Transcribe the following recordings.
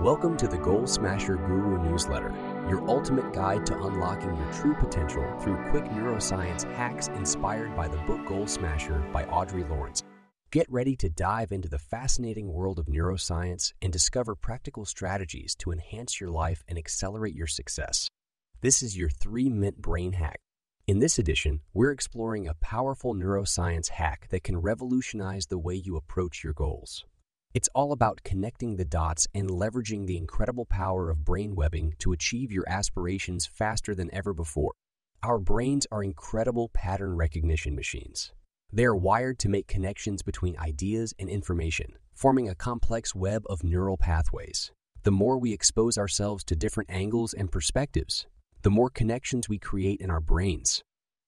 Welcome to the Goal Smasher Guru newsletter, your ultimate guide to unlocking your true potential through quick neuroscience hacks inspired by the book Goal Smasher by Audrey Lawrence. Get ready to dive into the fascinating world of neuroscience and discover practical strategies to enhance your life and accelerate your success. This is your three mint brain hack. In this edition, we're exploring a powerful neuroscience hack that can revolutionize the way you approach your goals. It's all about connecting the dots and leveraging the incredible power of brain webbing to achieve your aspirations faster than ever before. Our brains are incredible pattern recognition machines. They are wired to make connections between ideas and information, forming a complex web of neural pathways. The more we expose ourselves to different angles and perspectives, the more connections we create in our brains.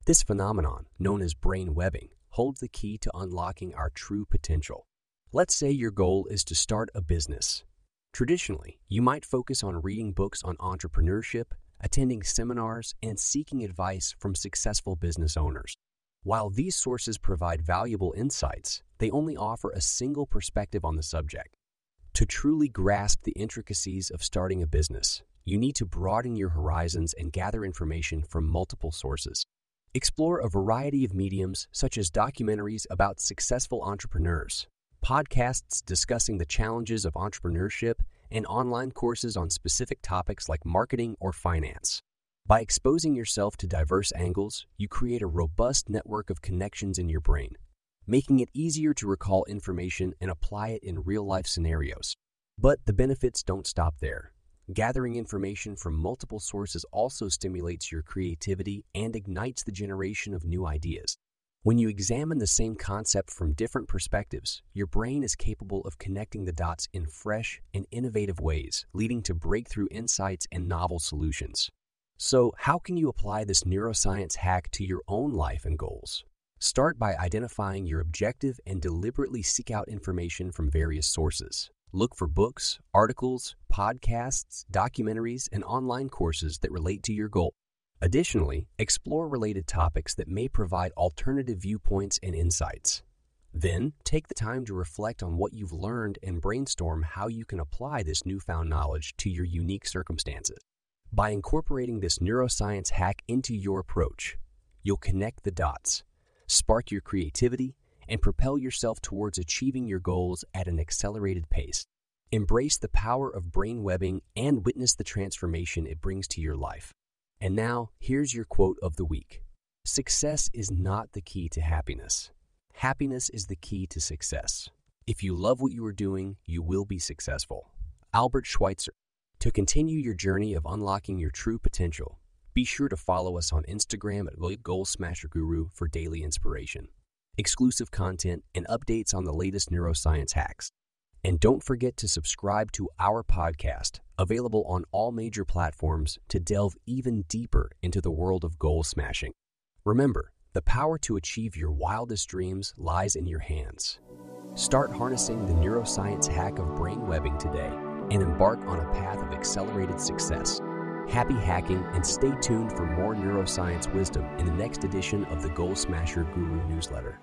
This phenomenon, known as brain webbing, holds the key to unlocking our true potential. Let's say your goal is to start a business. Traditionally, you might focus on reading books on entrepreneurship, attending seminars, and seeking advice from successful business owners. While these sources provide valuable insights, they only offer a single perspective on the subject. To truly grasp the intricacies of starting a business, you need to broaden your horizons and gather information from multiple sources. Explore a variety of mediums such as documentaries about successful entrepreneurs, podcasts discussing the challenges of entrepreneurship, and online courses on specific topics like marketing or finance. By exposing yourself to diverse angles, you create a robust network of connections in your brain, making it easier to recall information and apply it in real life scenarios. But the benefits don't stop there. Gathering information from multiple sources also stimulates your creativity and ignites the generation of new ideas. When you examine the same concept from different perspectives, your brain is capable of connecting the dots in fresh and innovative ways, leading to breakthrough insights and novel solutions. So, how can you apply this neuroscience hack to your own life and goals? Start by identifying your objective and deliberately seek out information from various sources. Look for books, articles, podcasts, documentaries, and online courses that relate to your goal. Additionally, explore related topics that may provide alternative viewpoints and insights. Then, take the time to reflect on what you've learned and brainstorm how you can apply this newfound knowledge to your unique circumstances. By incorporating this neuroscience hack into your approach, you'll connect the dots, spark your creativity, and propel yourself towards achieving your goals at an accelerated pace. Embrace the power of brain webbing and witness the transformation it brings to your life. And now, here's your quote of the week Success is not the key to happiness. Happiness is the key to success. If you love what you are doing, you will be successful. Albert Schweitzer. To continue your journey of unlocking your true potential, be sure to follow us on Instagram at Goal Smasher Guru for daily inspiration, exclusive content, and updates on the latest neuroscience hacks. And don't forget to subscribe to our podcast, available on all major platforms to delve even deeper into the world of goal smashing. Remember, the power to achieve your wildest dreams lies in your hands. Start harnessing the neuroscience hack of brain webbing today and embark on a path of accelerated success. Happy hacking and stay tuned for more neuroscience wisdom in the next edition of the Goal Smasher Guru newsletter.